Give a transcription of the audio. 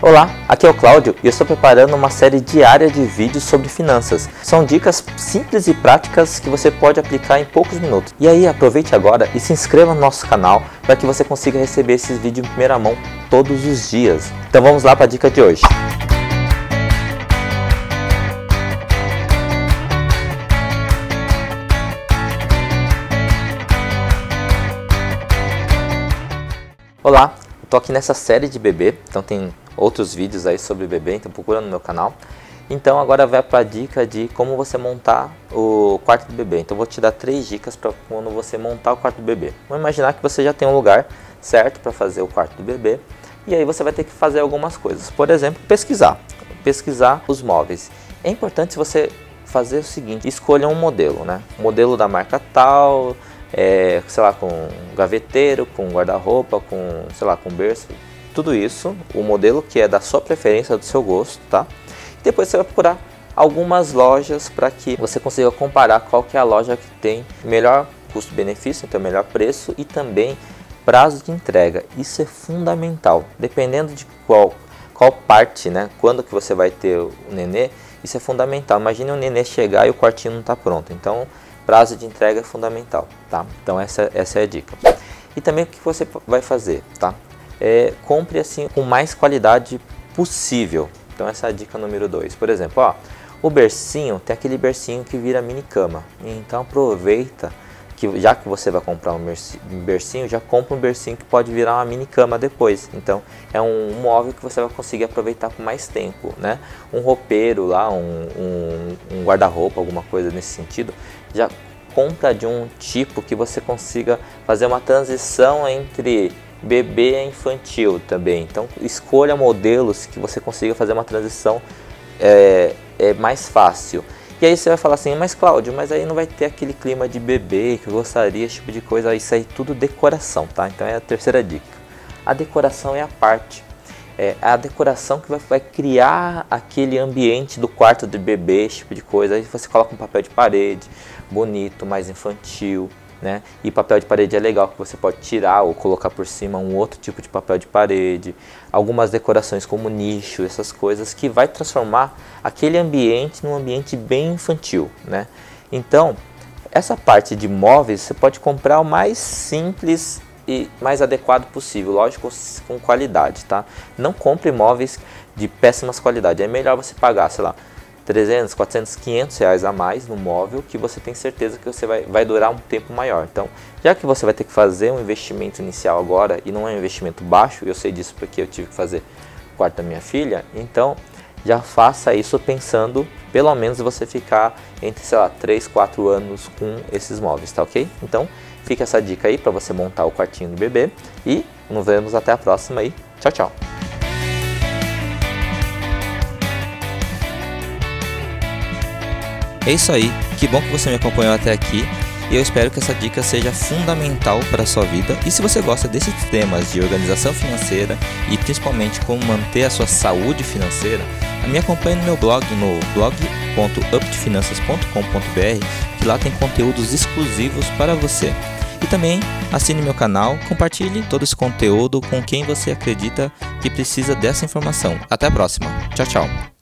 Olá, aqui é o Cláudio e eu estou preparando uma série diária de vídeos sobre finanças. São dicas simples e práticas que você pode aplicar em poucos minutos. E aí aproveite agora e se inscreva no nosso canal para que você consiga receber esses vídeos em primeira mão todos os dias. Então vamos lá para a dica de hoje. Olá, estou aqui nessa série de bebê, então tem outros vídeos aí sobre bebê, então procura no meu canal. Então agora vai para a dica de como você montar o quarto do bebê. Então vou te dar três dicas para quando você montar o quarto do bebê. Vamos imaginar que você já tem um lugar certo para fazer o quarto do bebê e aí você vai ter que fazer algumas coisas. Por exemplo, pesquisar, pesquisar os móveis. É importante você fazer o seguinte: escolha um modelo, né? modelo da marca tal, é, sei lá, com gaveteiro, com guarda-roupa, com sei lá, com berço tudo isso, o modelo que é da sua preferência, do seu gosto, tá? E depois você vai procurar algumas lojas para que você consiga comparar qual que é a loja que tem melhor custo-benefício, então melhor preço e também prazo de entrega. Isso é fundamental. Dependendo de qual qual parte, né? Quando que você vai ter o nenê, isso é fundamental. Imagine o nenê chegar e o quartinho não está pronto. Então, prazo de entrega é fundamental, tá? Então essa, essa é a dica. E também o que você vai fazer, tá? É, compre assim com mais qualidade possível. Então essa é a dica número 2. Por exemplo, ó, o bercinho tem aquele bercinho que vira mini cama. Então aproveita que já que você vai comprar um bercinho, já compra um bercinho que pode virar uma mini cama depois. Então é um móvel que você vai conseguir aproveitar com mais tempo, né? Um roupeiro lá, um, um, um guarda-roupa, alguma coisa nesse sentido, já compra de um tipo que você consiga fazer uma transição entre bebê infantil também. Então escolha modelos que você consiga fazer uma transição é, é mais fácil. E aí você vai falar assim, mas Cláudio, mas aí não vai ter aquele clima de bebê que eu gostaria, esse tipo de coisa. Isso aí tudo decoração, tá? Então é a terceira dica. A decoração é a parte. É a decoração que vai, vai criar aquele ambiente do quarto do bebê, esse tipo de coisa. Aí você coloca um papel de parede bonito, mais infantil né? E papel de parede é legal que você pode tirar ou colocar por cima um outro tipo de papel de parede, algumas decorações como nicho, essas coisas que vai transformar aquele ambiente num ambiente bem infantil, né? Então, essa parte de móveis você pode comprar o mais simples e mais adequado possível, lógico, com qualidade, tá? Não compre móveis de péssimas qualidades, é melhor você pagar, sei lá, 300, 400, 500 reais a mais no móvel que você tem certeza que você vai, vai durar um tempo maior. Então, já que você vai ter que fazer um investimento inicial agora e não é um investimento baixo, eu sei disso porque eu tive que fazer o quarto da minha filha, então já faça isso pensando pelo menos você ficar entre, sei lá, 3, 4 anos com esses móveis, tá ok? Então, fica essa dica aí para você montar o quartinho do bebê e nos vemos até a próxima aí. Tchau, tchau. É isso aí, que bom que você me acompanhou até aqui e eu espero que essa dica seja fundamental para a sua vida. E se você gosta desses temas de organização financeira e principalmente como manter a sua saúde financeira, me acompanhe no meu blog no blog.updefinanças.com.br, que lá tem conteúdos exclusivos para você. E também assine meu canal, compartilhe todo esse conteúdo com quem você acredita que precisa dessa informação. Até a próxima. Tchau, tchau.